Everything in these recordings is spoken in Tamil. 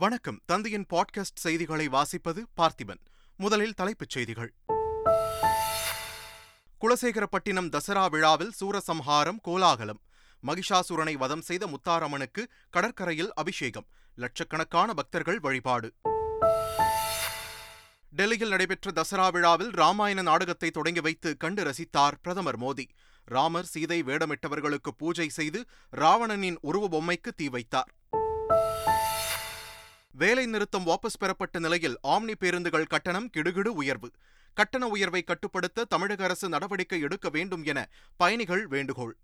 வணக்கம். தந்தையின் பாட்காஸ்ட் செய்திகளை வாசிப்பது பார்த்திபன். முதலில் தலைப்புச் செய்திகள். குலசேகரப்பட்டினம் தசரா விழாவில் சூரசம்ஹாரம் கோலாகலம். மகிஷாசுரனை வதம் செய்த முத்தாரம்மனுக்கு கடற்கரையில் அபிஷேகம். லட்சக்கணக்கான பக்தர்கள் வழிபாடு. டெல்லியில் நடைபெற்ற தசரா விழாவில் ராமாயண நாடகத்தை தொடங்கி வைத்து கண்டு ரசித்தார் பிரதமர் மோடி. ராமர் சீதை வேடமிட்டவர்களுக்கு பூஜை செய்து ராவணனின் உருவ பொம்மைக்கு தீ வைத்தார். வேலை நிறுத்தம் வாபஸ் பெறப்பட்ட நிலையில் ஆம்னி பேருந்துகள் கட்டணம் கிடுகிடு உயர்வு. கட்டண உயர்வை கட்டுப்படுத்த தமிழக அரசு நடவடிக்கை எடுக்க வேண்டும் என பயணிகள் வேண்டுகோள்.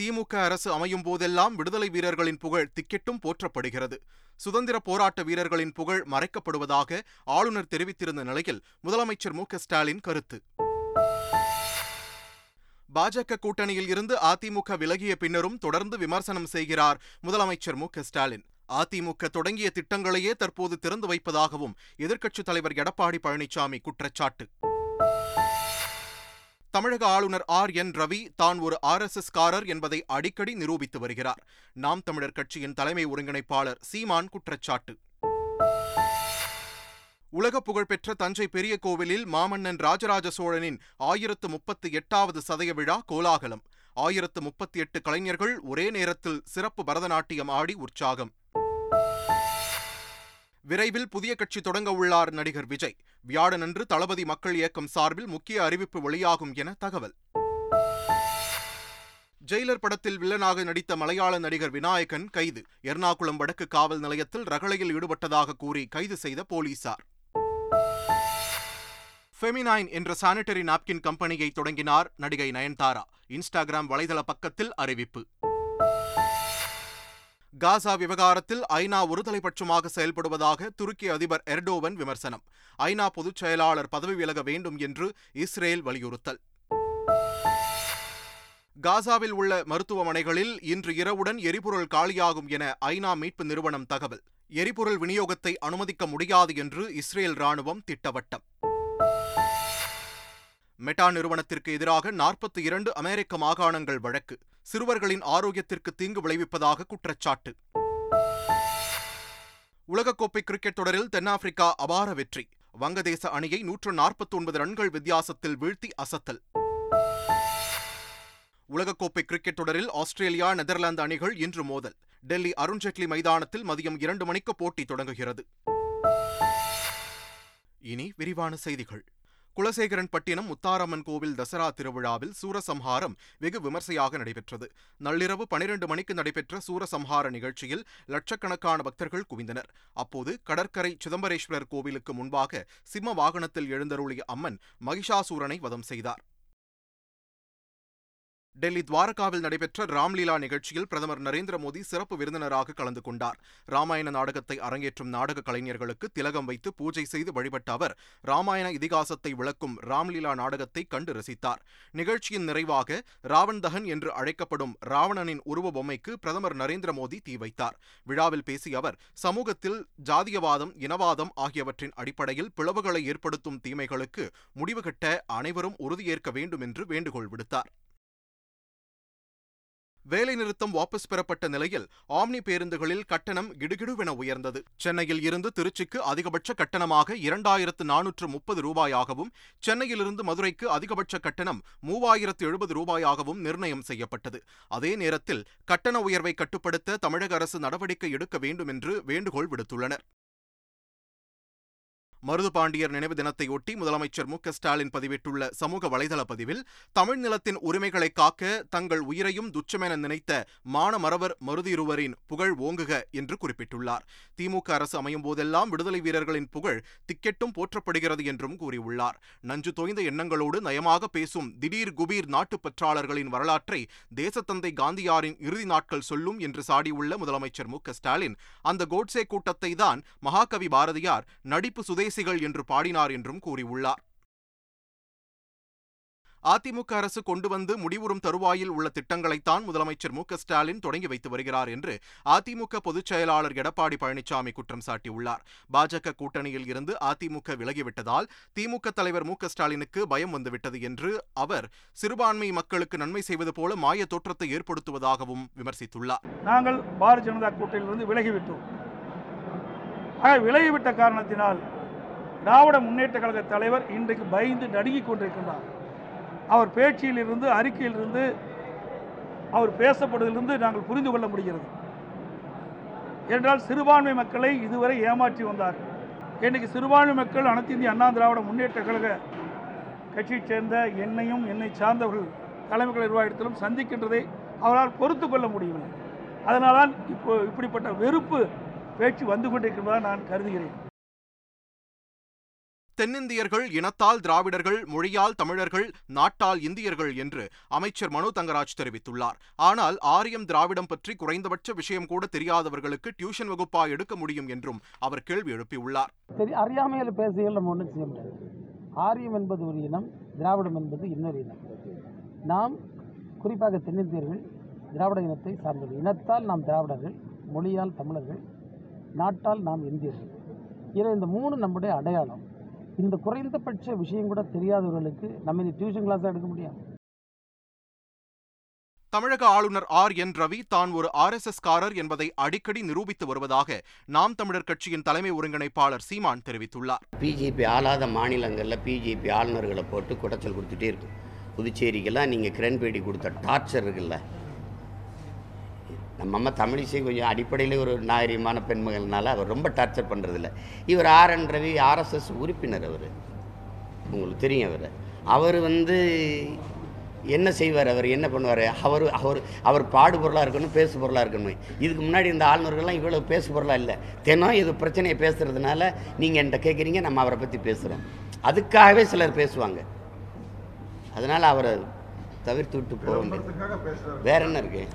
திமுக அரசு அமையும் போதெல்லாம் விடுதலை வீரர்களின் புகழ் திக்கெட்டும் போற்றப்படுகிறது. சுதந்திர போராட்ட வீரர்களின் புகழ் மறைக்கப்படுவதாக ஆளுநர் தெரிவித்திருந்த நிலையில் முதலமைச்சர் மு ஸ்டாலின் கருத்து. பாஜக கூட்டணியில் இருந்து அதிமுக விலகிய பின்னரும் தொடர்ந்து விமர்சனம் செய்கிறார் முதலமைச்சர் மு ஸ்டாலின். அதிமுக தொடங்கிய திட்டங்களையே தற்போது திறந்து வைப்பதாகவும் எதிர்க்கட்சித் தலைவர் எடப்பாடி பழனிசாமி குற்றச்சாட்டு. தமிழக ஆளுநர் ஆர். என். ரவி தான் ஒரு ஆர். எஸ். எஸ். காரர் என்பதை அடிக்கடி நிரூபித்து வருகிறார். நாம் தமிழர் கட்சியின் தலைமை ஒருங்கிணைப்பாளர் சீமான் குற்றச்சாட்டு. உலக புகழ்பெற்ற தஞ்சை பெரிய கோவிலில் மாமன்னன் ராஜராஜ சோழனின் ஆயிரத்து முப்பத்தி எட்டாவது சதய விழா கோலாகலம். ஆயிரத்து முப்பத்தி எட்டு கலைஞர்கள் ஒரே நேரத்தில் சிறப்பு பரதநாட்டியம் ஆடி உற்சாகம். விரைவில் புதிய கட்சி தொடங்க உள்ளார் நடிகர் விஜய். வியாழனன்று தளபதி மக்கள் இயக்கம் சார்பில் முக்கிய அறிவிப்பு வெளியாகும் என தகவல். ஜெயிலர் படத்தில் வில்லனாக நடித்த மலையாள நடிகர் விநாயகன் கைது. எர்ணாகுளம் வடக்கு காவல் நிலையத்தில் ரகளையில் ஈடுபட்டதாக கூறி கைது செய்த போலீசார். ஃபெமினைன் என்ற சானிட்டரி நாப்கின் கம்பெனியை தொடங்கினார் நடிகை நயன்தாரா. இன்ஸ்டாகிராம் வலைதள பக்கத்தில் அறிவிப்பு. காசா விவகாரத்தில் ஐநா ஒருதலைபட்சமாக செயல்படுவதாக துருக்கி அதிபர் எர்டோவன் விமர்சனம். ஐநா பொதுச் செயலாளர் பதவி விலக வேண்டும் என்று இஸ்ரேல் வலியுறுத்தல். காசாவில் உள்ள மருத்துவமனைகளில் இன்று இரவுடன் எரிபொருள் காலியாகும் என ஐநா மீட்பு நிறுவனம் தகவல். எரிபொருள் விநியோகத்தை அனுமதிக்க முடியாது என்று இஸ்ரேல் ராணுவம் திட்டவட்டம். மெட்டா நிறுவனத்திற்கு எதிராக நாற்பத்தி இரண்டு அமெரிக்க மாகாணங்கள் வழக்கு. சிறுவர்களின் ஆரோக்கியத்திற்கு தீங்கு விளைவிப்பதாக குற்றச்சாட்டு. உலகக்கோப்பை கிரிக்கெட் தொடரில் தென்னாப்பிரிக்கா அபார வெற்றி. வங்கதேச அணியை நூற்று நாற்பத்தி ஒன்பது ரன்கள் வித்தியாசத்தில் வீழ்த்தி அசத்தல். உலகக்கோப்பை கிரிக்கெட் தொடரில் ஆஸ்திரேலியா நெதர்லாந்து அணிகள் இன்று மோதல். டெல்லி அருண்ஜேட்லி மைதானத்தில் மதியம் இரண்டு மணிக்கு போட்டி தொடங்குகிறது. இனி விரிவான செய்திகள். குலசேகரன் பட்டினம் முத்தாரம்மன் கோவில் தசரா திருவிழாவில் சூரசம்ஹாரம் வெகு விமர்சையாக நடைபெற்றது. நள்ளிரவு பனிரெண்டு மணிக்கு நடைபெற்ற சூரசம்ஹார நிகழ்ச்சியில் லட்சக்கணக்கான பக்தர்கள் குவிந்தனர். அப்போது கடற்கரை சிதம்பரேஸ்வரர் கோவிலுக்கு முன்பாக சிம்ம வாகனத்தில் எழுந்தருளிய அம்மன் மகிஷாசூரனை வதம் செய்தார். டெல்லி துவாரகாவில் நடைபெற்ற ராம்லீலா நிகழ்ச்சியில் பிரதமர் நரேந்திர மோடி சிறப்பு விருந்தினராக கலந்து கொண்டார். ராமாயண நாடகத்தை அரங்கேற்றும் நாடக கலைஞர்களுக்கு திலகம் வைத்து பூஜை செய்து வழிபட்ட அவர் ராமாயண இதிகாசத்தை விளக்கும் ராம்லீலா நாடகத்தை கண்டு ரசித்தார். நிகழ்ச்சியின் நிறைவாக ராவண் தகன் என்று அழைக்கப்படும் ராவணனின் உருவ பொம்மைக்கு பிரதமர் நரேந்திர மோடி தீ வைத்தார். விழாவில் பேசிய அவர் சமூகத்தில் ஜாதியவாதம் இனவாதம் ஆகியவற்றின் அடிப்படையில் பிளவுகளை ஏற்படுத்தும் தீமைகளுக்கு முடிவுகட்ட அனைவரும் உறுதியேற்க வேண்டும் என்று வேண்டுகோள் விடுத்தார். வேலைநிறுத்தம் வாபஸ் பெறப்பட்ட நிலையில் ஆம்னி பேருந்துகளில் கட்டணம் கிடுகிடுவென உயர்ந்தது. சென்னையில் இருந்து திருச்சிக்கு அதிகபட்ச கட்டணமாக இரண்டாயிரத்து நானூற்று முப்பது ரூபாயாகவும் சென்னையிலிருந்து மதுரைக்கு அதிகபட்ச கட்டணம் மூவாயிரத்து எழுபது ரூபாயாகவும் நிர்ணயம் செய்யப்பட்டது. அதே நேரத்தில் கட்டண உயர்வை கட்டுப்படுத்த தமிழக அரசு நடவடிக்கை எடுக்க வேண்டும் என்று வேண்டுகோள் விடுத்துள்ளனர். மருதுபாண்டியர் நினைவு தினத்தையொட்டி முதலமைச்சர் மு ஸ்டாலின் பதிவிட்டுள்ள சமூக வலைதள பதிவில் தமிழ் நிலத்தின் உரிமைகளை காக்க தங்கள் உயிரையும் துச்சமென நினைத்த மானமரவர் மருதிருவரின் புகழ் ஓங்குக என்று குறிப்பிட்டுள்ளார். திமுக அரசு அமையும் போதெல்லாம் விடுதலை வீரர்களின் புகழ் திக்கெட்டும் போற்றப்படுகிறது என்றும் கூறியுள்ளார். நஞ்சு தோய்ந்த எண்ணங்களோடு நயமாக பேசும் திடீர் குபீர் நாட்டுப்பற்றாளர்களின் வரலாற்றை தேசத்தந்தை காந்தியாரின் இறுதி நாட்கள் சொல்லும் என்று சாடியுள்ள முதலமைச்சர் மு ஸ்டாலின் அந்த கோட்சே கூட்டத்தை தான் மகாகவி பாரதியார் நடிப்பு சுதே சுதேசிகள் என்று பாடினார் என்றும் கூறியுள்ளார். அதிமுக அரசு கொண்டு வந்து முடிவுறும் தருவாயில் உள்ள திட்டங்களைத்தான் முதலமைச்சர் மு ஸ்டாலின் தொடங்கி வைத்து வருகிறார் என்று அதிமுக பொதுச் செயலாளர் எடப்பாடி பழனிசாமி குற்றம் சாட்டியுள்ளார். பாஜக கூட்டணியில் இருந்து அதிமுக விலகிவிட்டதால் திமுக தலைவர் மு ஸ்டாலினுக்கு பயம் வந்துவிட்டது என்று அவர் சிறுபான்மை மக்களுக்கு நன்மை செய்வது போல மாய தோற்றத்தை ஏற்படுத்துவதாகவும் விமர்சித்துள்ளார். நாங்கள் பாரதிய ஜனதா கூட்டணியிலிருந்து விலகிவிட்டோம். விலகிவிட்ட காரணத்தினால் திராவிட முன்னேற்ற கழக தலைவர் இன்றைக்கு பயந்து நடுங்கிக் கொண்டிருக்கின்றார். அவர் பேச்சியிலிருந்து அறிக்கையிலிருந்து அவர் பேசப்படுவதிலிருந்து நாங்கள் புரிந்து கொள்ள முடிகிறது. என்றால் சிறுபான்மை மக்களை இதுவரை ஏமாற்றி வந்தார் இன்றைக்கு சிறுபான்மை மக்கள் அனைத்து இந்திய அண்ணா திராவிட முன்னேற்ற கழக கட்சியைச் சேர்ந்த என்னையும் என்னை சார்ந்தவர்கள் தலைமைகள் நிர்வாகத்திலும் சந்திக்கின்றதை அவரால் பொறுத்து கொள்ள முடியவில்லை. அதனால்தான் இப்போ இப்படிப்பட்ட வெறுப்பு பேச்சு வந்து கொண்டிருக்கிறதா நான் கருதுகிறேன். தென்னிந்தியர்கள் இனத்தால் திராவிடர்கள் மொழியால் தமிழர்கள் நாட்டால் இந்தியர்கள் என்று அமைச்சர் மனு தங்கராஜ் தெரிவித்துள்ளார். ஆனால் ஆரியம் திராவிடம் பற்றி குறைந்தபட்ச விஷயம் கூட தெரியாதவர்களுக்கு டியூஷன் வகுப்பா எடுக்க முடியும் என்றும் அவர் கேள்வி எழுப்பியுள்ளார். சரி அறியாமையில் பேசுகையில் நம்ம ஒன்றும் செய்ய முடியாது. ஆரியம் என்பது ஒரு இனம் திராவிடம் என்பது இன்னொரு இனம். நாம் குறிப்பாக தென்னிந்தியர்கள் திராவிட இனத்தை சார்ந்தது இனத்தால் நாம் திராவிடர்கள் மொழியால் தமிழர்கள் நாட்டால் நாம் இந்தியர்கள். இதில் இந்த மூணு நம்முடைய அடையாளம். இந்த குறைந்தபட்ச விஷயம் கூட தெரியாதவர்களுக்கு நம்ம இந்த டியூஷன் கிளாஸ் எடுக்க முடியாது தமிழக ஆளுநர் ஆர் என் ரவி தான் ஒரு ஆர் எஸ் எஸ் காரர் என்பதை அடிக்கடி நிரூபித்து வருவதாக நாம் தமிழர் கட்சியின் தலைமை ஒருங்கிணைப்பாளர் சீமான் தெரிவித்துள்ளார். பிஜேபி ஆளாத மாநிலங்களில் பிஜேபி ஆளுநர்களை போட்டு குடைச்சல் கொடுத்துட்டே இருக்கும் புதுச்சேரிக்கெல்லாம் நீங்கள் கிரண்பேடி கொடுத்த டார்ச்சர் இருக்குல்ல நம்ம அம்மா தமிழிசை கொஞ்சம் அடிப்படையில் ஒரு நாகரிகமான பெண்மகள்னால அவர் ரொம்ப டார்ச்சர் பண்ணுறதில்ல இவர் ஆர் என் ரவி ஆர்எஸ்எஸ் உறுப்பினர் அவர். உங்களுக்கு தெரியும் அவர். அவர் வந்து என்ன செய்வார்? அவர் என்ன பண்ணுவார்? அவர் அவர் அவர் பாடு பொருளாக இருக்கணும் பேசு பொருளாக இருக்கணும். இதுக்கு முன்னாடி இந்த ஆளுநர்கள்லாம் இவ்வளோ பேசு பொருளாக இல்லை. தினம் இது பிரச்சனையை பேசுகிறதுனால நீங்கள் என்கிட்ட கேட்குறீங்க நம்ம அவரை பற்றி பேசுகிறோம் அதுக்காகவே சிலர் பேசுவாங்க. அதனால் அவரை தவிர்த்து விட்டு போக வேற என்ன இருக்குது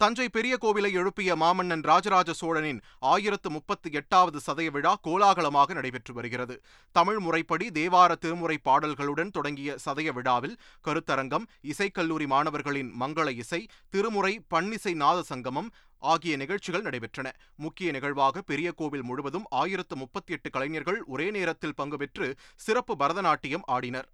தஞ்சை பெரிய கோவிலை எழுப்பிய மாமன்னன் ராஜராஜ சோழனின் ஆயிரத்து முப்பத்தி எட்டாவது சதய விழா கோலாகலமாக நடைபெற்று வருகிறது. தமிழ் முறைப்படி தேவார திருமுறை பாடல்களுடன் தொடங்கிய சதய விழாவில் கருத்தரங்கம் இசைக்கல்லூரி மாணவர்களின் மங்கள இசை திருமுறை பன்னிசை நாத சங்கமம் ஆகிய நிகழ்ச்சிகள் நடைபெற்றன. முக்கிய நிகழ்வாக பெரிய கோவில் முழுவதும் ஆயிரத்து முப்பத்தி எட்டு கலைஞர்கள் ஒரே நேரத்தில் பங்கு பெற்று சிறப்பு பரதநாட்டியம் ஆடினர்.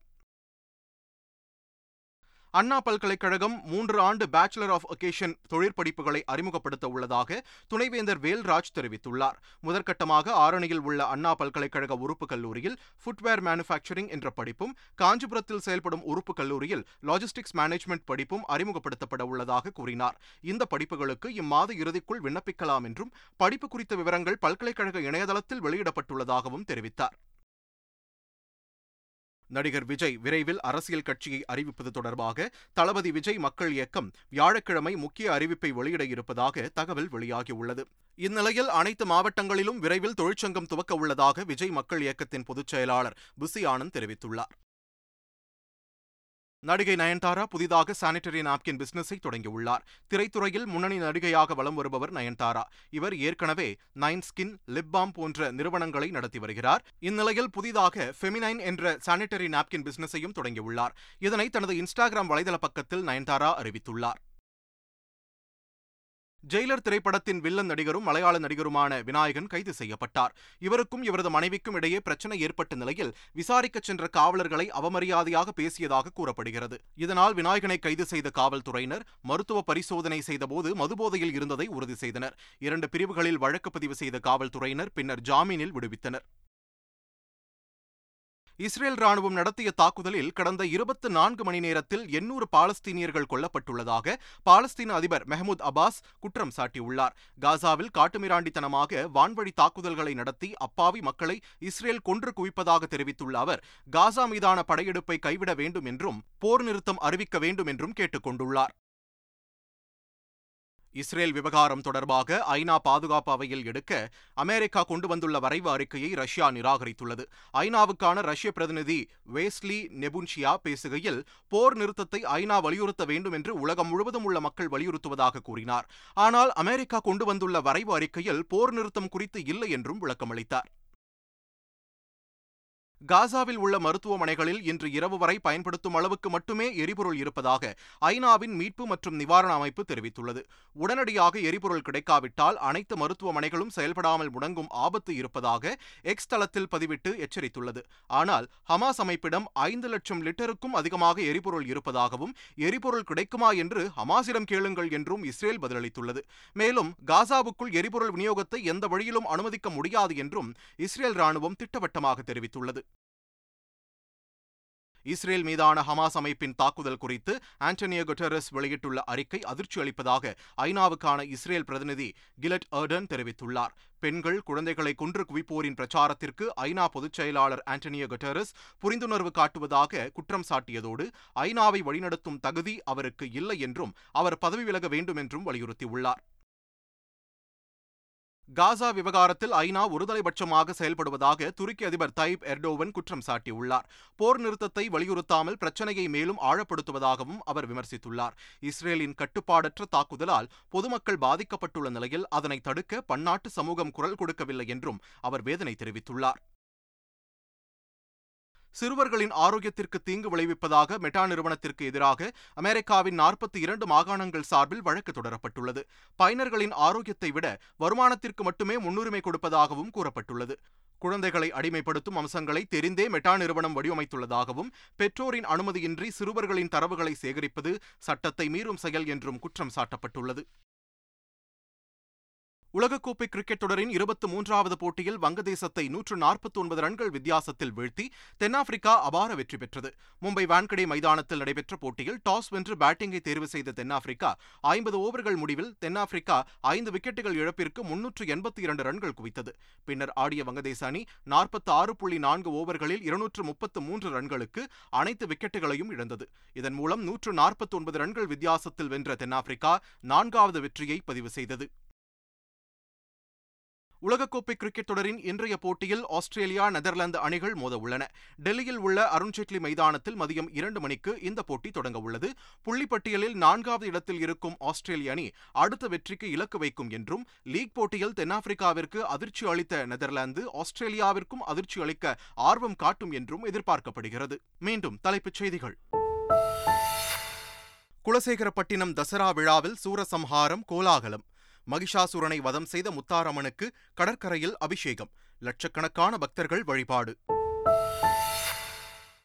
அண்ணா பல்கலைக்கழகம் மூன்று ஆண்டு பேச்சுலர் ஆஃப் ஒகேஷன் தொழிற்படிப்புகளை அறிமுகப்படுத்த உள்ளதாக துணைவேந்தர் வேல்ராஜ் தெரிவித்துள்ளார். முதற்கட்டமாக ஆரணியில் உள்ள அண்ணா பல்கலைக்கழக உறுப்பு கல்லூரியில் ஃபுட்வேர் மேனுஃபேக்சரிங் என்ற படிப்பும் காஞ்சிபுரத்தில் செயல்படும் உறுப்பு கல்லூரியில் லாஜிஸ்டிக்ஸ் மேனேஜ்மெண்ட் படிப்பும் அறிமுகப்படுத்தப்பட உள்ளதாக கூறினார். இந்த படிப்புகளுக்கு இம்மாத இறுதிக்குள் விண்ணப்பிக்கலாம் என்றும் படிப்பு குறித்த விவரங்கள் பல்கலைக்கழக இணையதளத்தில் வெளியிடப்பட்டுள்ளதாகவும் தெரிவித்தார். நடிகர் விஜய் விரைவில் அரசியல் கட்சியை அறிவிப்பது தொடர்பாக தளபதி விஜய் மக்கள் இயக்கம் வியாழக்கிழமை முக்கிய அறிவிப்பை வெளியிட இருப்பதாக தகவல் வெளியாகியுள்ளது. இந்நிலையில் அனைத்து மாவட்டங்களிலும் விரைவில் தொழிற்சங்கம் துவக்க உள்ளதாக விஜய் மக்கள் இயக்கத்தின் பொதுச் செயலாளர் புசி ஆனந்த் தெரிவித்துள்ளார். நடிகை நயன்தாரா புதிதாக சானிட்டரி நாப்கின் பிசினஸை தொடங்கியுள்ளார். திரைத்துறையில் முன்னணி நடிகையாக வலம் வருபவர் நயன்தாரா. இவர் ஏற்கனவே நைன் ஸ்கின் லிப்பாம் போன்ற நிறுவனங்களை நடத்தி வருகிறார். இந்நிலையில் புதிதாக ஃபெமினைன் என்ற சானிட்டரி நாப்கின் பிசினஸையும் தொடங்கியுள்ளார். இதனை தனது இன்ஸ்டாகிராம் வலைதள பக்கத்தில் நயன்தாரா அறிவித்துள்ளார். ஜெயிலர் திரைப்படத்தின் வில்லன் நடிகரும் மலையாள நடிகருமான விநாயகன் கைது செய்யப்பட்டார். இவருக்கும் இவரது மனைவிக்கும் இடையே பிரச்சனை ஏற்பட்ட நிலையில் விசாரிக்கச் சென்ற காவலர்களை அவமரியாதையாக பேசியதாக கூறப்படுகிறது. இதனால் விநாயகனை கைது செய்த காவல்துறையினர் மருத்துவ பரிசோதனை செய்தபோது மதுபோதையில் இருந்ததை உறுதி செய்தனர். இரண்டு பிரிவுகளில் வழக்கு பதிவு செய்த காவல்துறையினர் பின்னர் ஜாமீனில் விடுவித்தனர். இஸ்ரேல் ராணுவம் நடத்திய தாக்குதலில் கடந்த இருபத்தி நான்கு மணி நேரத்தில் எண்ணூறு பாலஸ்தீனியர்கள் கொல்லப்பட்டுள்ளதாக பாலஸ்தீன அதிபர் மெஹமூத் அபாஸ் குற்றம் சாட்டியுள்ளார். காசாவில் காட்டுமிராண்டித்தனமாக வான்வழி தாக்குதல்களை நடத்தி அப்பாவி மக்களை இஸ்ரேல் கொன்று குவிப்பதாக தெரிவித்துள்ள அவர் காசா மீதான படையெடுப்பை கைவிட வேண்டும் என்றும் போர் நிறுத்தம் அறிவிக்க வேண்டும் என்றும் கேட்டுக் கொண்டுள்ளார் இஸ்ரேல் விவகாரம் தொடர்பாக ஐநா பாதுகாப்பு அவையில் எடுக்க அமெரிக்கா கொண்டு வந்துள்ள வரைவு அறிக்கையை ரஷ்யா நிராகரித்துள்ளது. ஐநாவுக்கான ரஷ்ய பிரதிநிதி வேஸ்லி நெபுன்ஷியா பேசுகையில் போர் நிறுத்தத்தை ஐநா வலியுறுத்த வேண்டும் என்று உலகம் முழுவதும் உள்ள மக்கள் வலியுறுத்துவதாக கூறினார். ஆனால் அமெரிக்கா கொண்டு வந்துள்ள வரைவு அறிக்கையில் போர் நிறுத்தம் குறித்து இல்லை என்றும் விளக்கமளித்தார். காசாவில் உள்ள மருத்துவமனைகளில் இன்று இரவு வரை பயன்படுத்தும் அளவுக்கு மட்டுமே எரிபொருள் இருப்பதாக ஐநாவின் மீட்பு மற்றும் நிவாரண அமைப்பு தெரிவித்துள்ளது. உடனடியாக எரிபொருள் கிடைக்காவிட்டால் அனைத்து மருத்துவமனைகளும் செயல்படாமல் முடங்கும் ஆபத்து இருப்பதாக எக்ஸ் தளத்தில் பதிவிட்டு எச்சரித்துள்ளது. ஆனால் ஹமாஸ் அமைப்பிடம் ஐந்து லட்சம் லிட்டருக்கும் அதிகமாக எரிபொருள் இருப்பதாகவும் எரிபொருள் கிடைக்குமா என்று ஹமாஸிடம் கேளுங்கள் என்றும் இஸ்ரேல் பதிலளித்துள்ளது. மேலும் காசாவுக்குள் எரிபொருள் விநியோகத்தை எந்த வழியிலும் அனுமதிக்க முடியாது என்றும் இஸ்ரேல் ராணுவம் திட்டவட்டமாக தெரிவித்துள்ளது. இஸ்ரேல் மீதான ஹமாஸ் அமைப்பின் தாக்குதல் குறித்து ஆண்டனியோ குட்டரஸ் வெளியிட்டுள்ள அறிக்கை அதிர்ச்சி அளிப்பதாக ஐநாவுக்கான இஸ்ரேல் பிரதிநிதி கிலட் எர்டன் தெரிவித்துள்ளார். பெண்கள் குழந்தைகளை கொன்று குவிப்போரின் பிரச்சாரத்திற்கு ஐநா பொதுச் செயலாளர் ஆண்டனியோ குட்டரஸ் புரிந்துணர்வு காட்டுவதாக குற்றம் சாட்டியதோடு ஐநாவை வழிநடத்தும் தகுதி அவருக்கு இல்லை என்றும் அவர் பதவி விலக வேண்டும் என்றும் வலியுறுத்தியுள்ளார். காசா விவகாரத்தில் ஐநா ஒருதலைபட்சமாக செயல்படுவதாக துருக்கி அதிபர் தைப் எர்டோவன் குற்றம் சாட்டியுள்ளார். போர் நிறுத்தத்தை வலியுறுத்தாமல் பிரச்சனையை மேலும் ஆழப்படுத்துவதாகவும் அவர் விமர்சித்துள்ளார். இஸ்ரேலின் கட்டுப்பாடற்ற தாக்குதலால் பொதுமக்கள் பாதிக்கப்பட்டுள்ள நிலையில் அதனை தடுக்க பன்னாட்டு சமூகம் குரல் கொடுக்கவில்லை என்றும் அவர் வேதனை தெரிவித்துள்ளார். சிறுவர்களின் ஆரோக்கியத்திற்கு தீங்கு விளைவிப்பதாக மெட்டா நிறுவனத்திற்கு எதிராக அமெரிக்காவின் நாற்பத்தி இரண்டு மாகாணங்கள் சார்பில் வழக்கு தொடரப்பட்டுள்ளது. பயனர்களின் ஆரோக்கியத்தை விட வருமானத்திற்கு மட்டுமே முன்னுரிமை கொடுப்பதாகவும் கூறப்பட்டுள்ளது. குழந்தைகளை அடிமைப்படுத்தும் அம்சங்களை தெரிந்தே மெட்டா நிறுவனம் வடிவமைத்துள்ளதாகவும் பெற்றோரின் அனுமதியின்றி சிறுவர்களின் தரவுகளை சேகரிப்பது சட்டத்தை மீறும் செயல் என்றும் குற்றம் சாட்டப்பட்டுள்ளது. உலகக்கோப்பை கிரிக்கெட் தொடரின் இருபத்தி மூன்றாவது போட்டியில் வங்கதேசத்தை நூற்று நாற்பத்தி ஒன்பது ரன்கள் வித்தியாசத்தில் வீழ்த்தி தென்னாப்பிரிக்கா அபார வெற்றி பெற்றது. மும்பை வான்கடே மைதானத்தில் நடைபெற்ற போட்டியில் டாஸ் வென்று பேட்டிங்கை தேர்வு செய்த தென்னாப்பிரிக்கா ஐம்பது ஓவர்கள் முடிவில் தென்னாப்பிரிக்கா ஐந்து விக்கெட்டுகள் இழப்பிற்கு முன்னூற்று எண்பத்தி இரண்டு ரன்கள் குவித்தது. பின்னர் ஆடிய வங்கதேச அணி நாற்பத்தி ஆறு புள்ளி நான்கு ஓவர்களில் இருநூற்று முப்பத்து மூன்று ரன்களுக்கு அனைத்து விக்கெட்டுகளையும் இழந்தது. இதன் மூலம் நூற்று நாற்பத்தி ஒன்பது ரன்கள் வித்தியாசத்தில் வென்ற தென்னாப்பிரிக்கா நான்காவது வெற்றியை பதிவு செய்தது. உலகக்கோப்பை கிரிக்கெட் தொடரின் இன்றைய போட்டியில் ஆஸ்திரேலியா நெதர்லாந்து அணிகள் மோத உள்ளன டெல்லியில் உள்ள அருண்ஜேட்லி மைதானத்தில் மதியம் இரண்டு மணிக்கு இந்த போட்டி தொடங்க உள்ளது. புள்ளிப்பட்டியலில் நான்காவது இடத்தில் இருக்கும் ஆஸ்திரேலிய அணி அடுத்த வெற்றிக்கு இலக்கு வைக்கும் என்றும் லீக் போட்டியில் தென்னாப்பிரிக்காவிற்கு அதிர்ச்சி அளித்த நெதர்லாந்து ஆஸ்திரேலியாவிற்கும் அதிர்ச்சி அளிக்க ஆர்வம் காட்டும் என்றும் எதிர்பார்க்கப்படுகிறது. மீண்டும் தலைப்புச் செய்திகள். குலசேகரப்பட்டினம் தசரா விழாவில் சூரசம்ஹாரம் கோலாகலம். மகிஷாசுரனை வதம் செய்த முத்தாரம்மனுக்கு கடற்கரையில் அபிஷேகம். லட்சக்கணக்கான பக்தர்கள் வழிபாடு.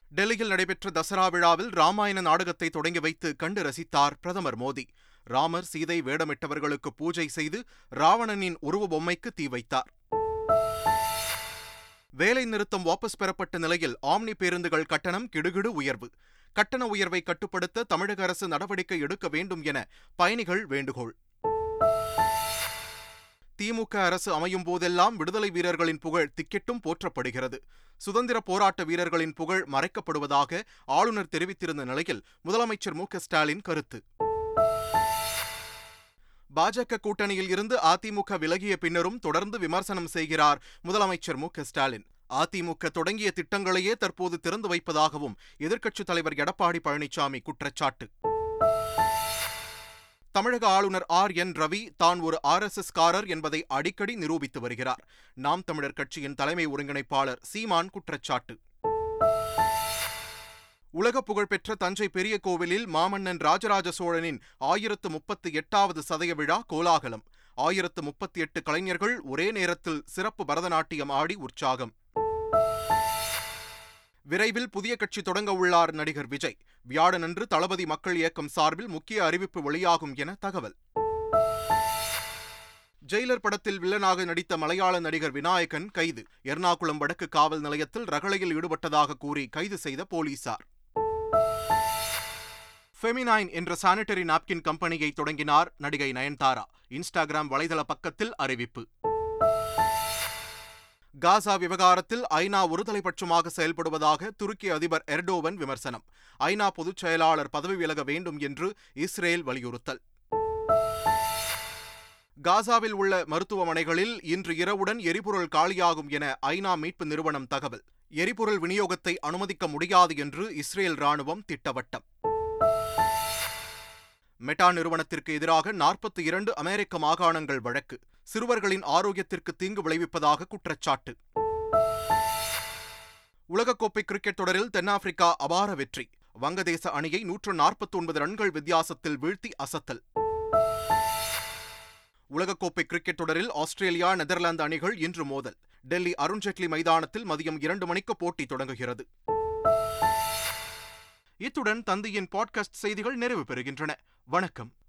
டெல்லியில் நடைபெற்ற தசரா விழாவில் ராமாயண நாடகத்தை தொடங்கி வைத்து கண்டு ரசித்தார் பிரதமர் மோடி. ராமர் சீதை வேடமிட்டவர்களுக்கு பூஜை செய்து ராவணனின் உருவ பொம்மைக்கு தீ வைத்தார். வேலை நிறுத்தம் வாபஸ் பெறப்பட்ட நிலையில் ஆம்னி பேருந்துகள் கட்டணம் கிடுகிடு உயர்வு. கட்டண உயர்வை கட்டுப்படுத்த தமிழக அரசு நடவடிக்கை எடுக்க வேண்டும் என பயணிகள் வேண்டுகோள். திமுக அரசு அமையும் போதெல்லாம் விடுதலை வீரர்களின் புகழ் திக்கெட்டும் போற்றப்படுகிறது. சுதந்திர போராட்ட வீரர்களின் புகழ் மறைக்கப்படுவதாக ஆளுநர் தெரிவித்திருந்த நிலையில் முதலமைச்சர் மு ஸ்டாலின் கருத்து. பாஜக கூட்டணியில் இருந்து அதிமுக விலகிய பின்னரும் தொடர்ந்து விமர்சனம் செய்கிறார் முதலமைச்சர் மு ஸ்டாலின். அதிமுக தொடங்கிய திட்டங்களையே தற்போது திறந்து வைப்பதாகவும் எதிர்க்கட்சித் தலைவர் எடப்பாடி பழனிசாமி குற்றச்சாட்டு. தமிழக ஆளுநர் ஆர். என். ரவி தான் ஒரு ஆர். எஸ். எஸ். காரர் என்பதை அடிக்கடி நிரூபித்து வருகிறார். நாம் தமிழர் கட்சியின் தலைமை ஒருங்கிணைப்பாளர் சீமான் குற்றச்சாட்டு. உலக புகழ்பெற்ற தஞ்சை பெரிய கோவிலில் மாமன்னன் ராஜராஜ சோழனின் ஆயிரத்து முப்பத்தி எட்டாவது சதய விழா கோலாகலம். ஆயிரத்து முப்பத்தி எட்டு கலைஞர்கள் ஒரே நேரத்தில் சிறப்பு பரதநாட்டியம் ஆடி உற்சாகம். விரைவில் புதிய கட்சி தொடங்க உள்ளார் நடிகர் விஜய். வியாழனன்று தளபதி மக்கள் இயக்கம் சார்பில் முக்கிய அறிவிப்பு வெளியாகும் என தகவல். ஜெயிலர் படத்தில் வில்லனாக நடித்த மலையாள நடிகர் விநாயகன் கைது. எர்ணாகுளம் வடக்கு காவல் நிலையத்தில் ரகளையில் ஈடுபட்டதாக கூறி கைது செய்த போலீசார். ஃபெமினைன் என்ற சானிட்டரி நாப்கின் கம்பெனியை தொடங்கினார் நடிகை நயன்தாரா. இன்ஸ்டாகிராம் வலைதள பக்கத்தில் அறிவிப்பு. காசா விவகாரத்தில் ஐநா ஒருதலைபட்சமாக செயல்படுவதாக துருக்கி அதிபர் எர்டோவன் விமர்சனம். ஐநா பொதுச் செயலாளர் பதவி விலக வேண்டும் என்று இஸ்ரேல் வலியுறுத்தல். காசாவில் உள்ள மருத்துவமனைகளில் இன்று இரவுடன் எரிபொருள் காலியாகும் என ஐநா மீட்பு நிறுவனம் தகவல். எரிபொருள் விநியோகத்தை அனுமதிக்க முடியாது என்று இஸ்ரேல் ராணுவம் திட்டவட்டம். மெட்டா நிறுவனத்திற்கு எதிராக நாற்பத்தி இரண்டு அமெரிக்க மாகாணங்கள் வழக்கு. சிறுவர்களின் ஆரோக்கியத்திற்கு தீங்கு விளைவிப்பதாக குற்றச்சாட்டு. உலகக்கோப்பை கிரிக்கெட் தொடரில் தென்னாப்பிரிக்கா அபார வெற்றி. வங்கதேச அணியை நூற்று நாற்பத்தி ஒன்பது ரன்கள் வித்தியாசத்தில் வீழ்த்தி அசத்தல். உலகக்கோப்பை கிரிக்கெட் தொடரில் ஆஸ்திரேலியா நெதர்லாந்து அணிகள் இன்று மோதல். டெல்லி அருண்ஜேட்லி மைதானத்தில் மதியம் இரண்டு மணிக்கு போட்டி தொடங்குகிறது. இத்துடன் தந்தையின் பாட்காஸ்ட் செய்திகள் நிறைவு பெறுகின்றன. வணக்கம்.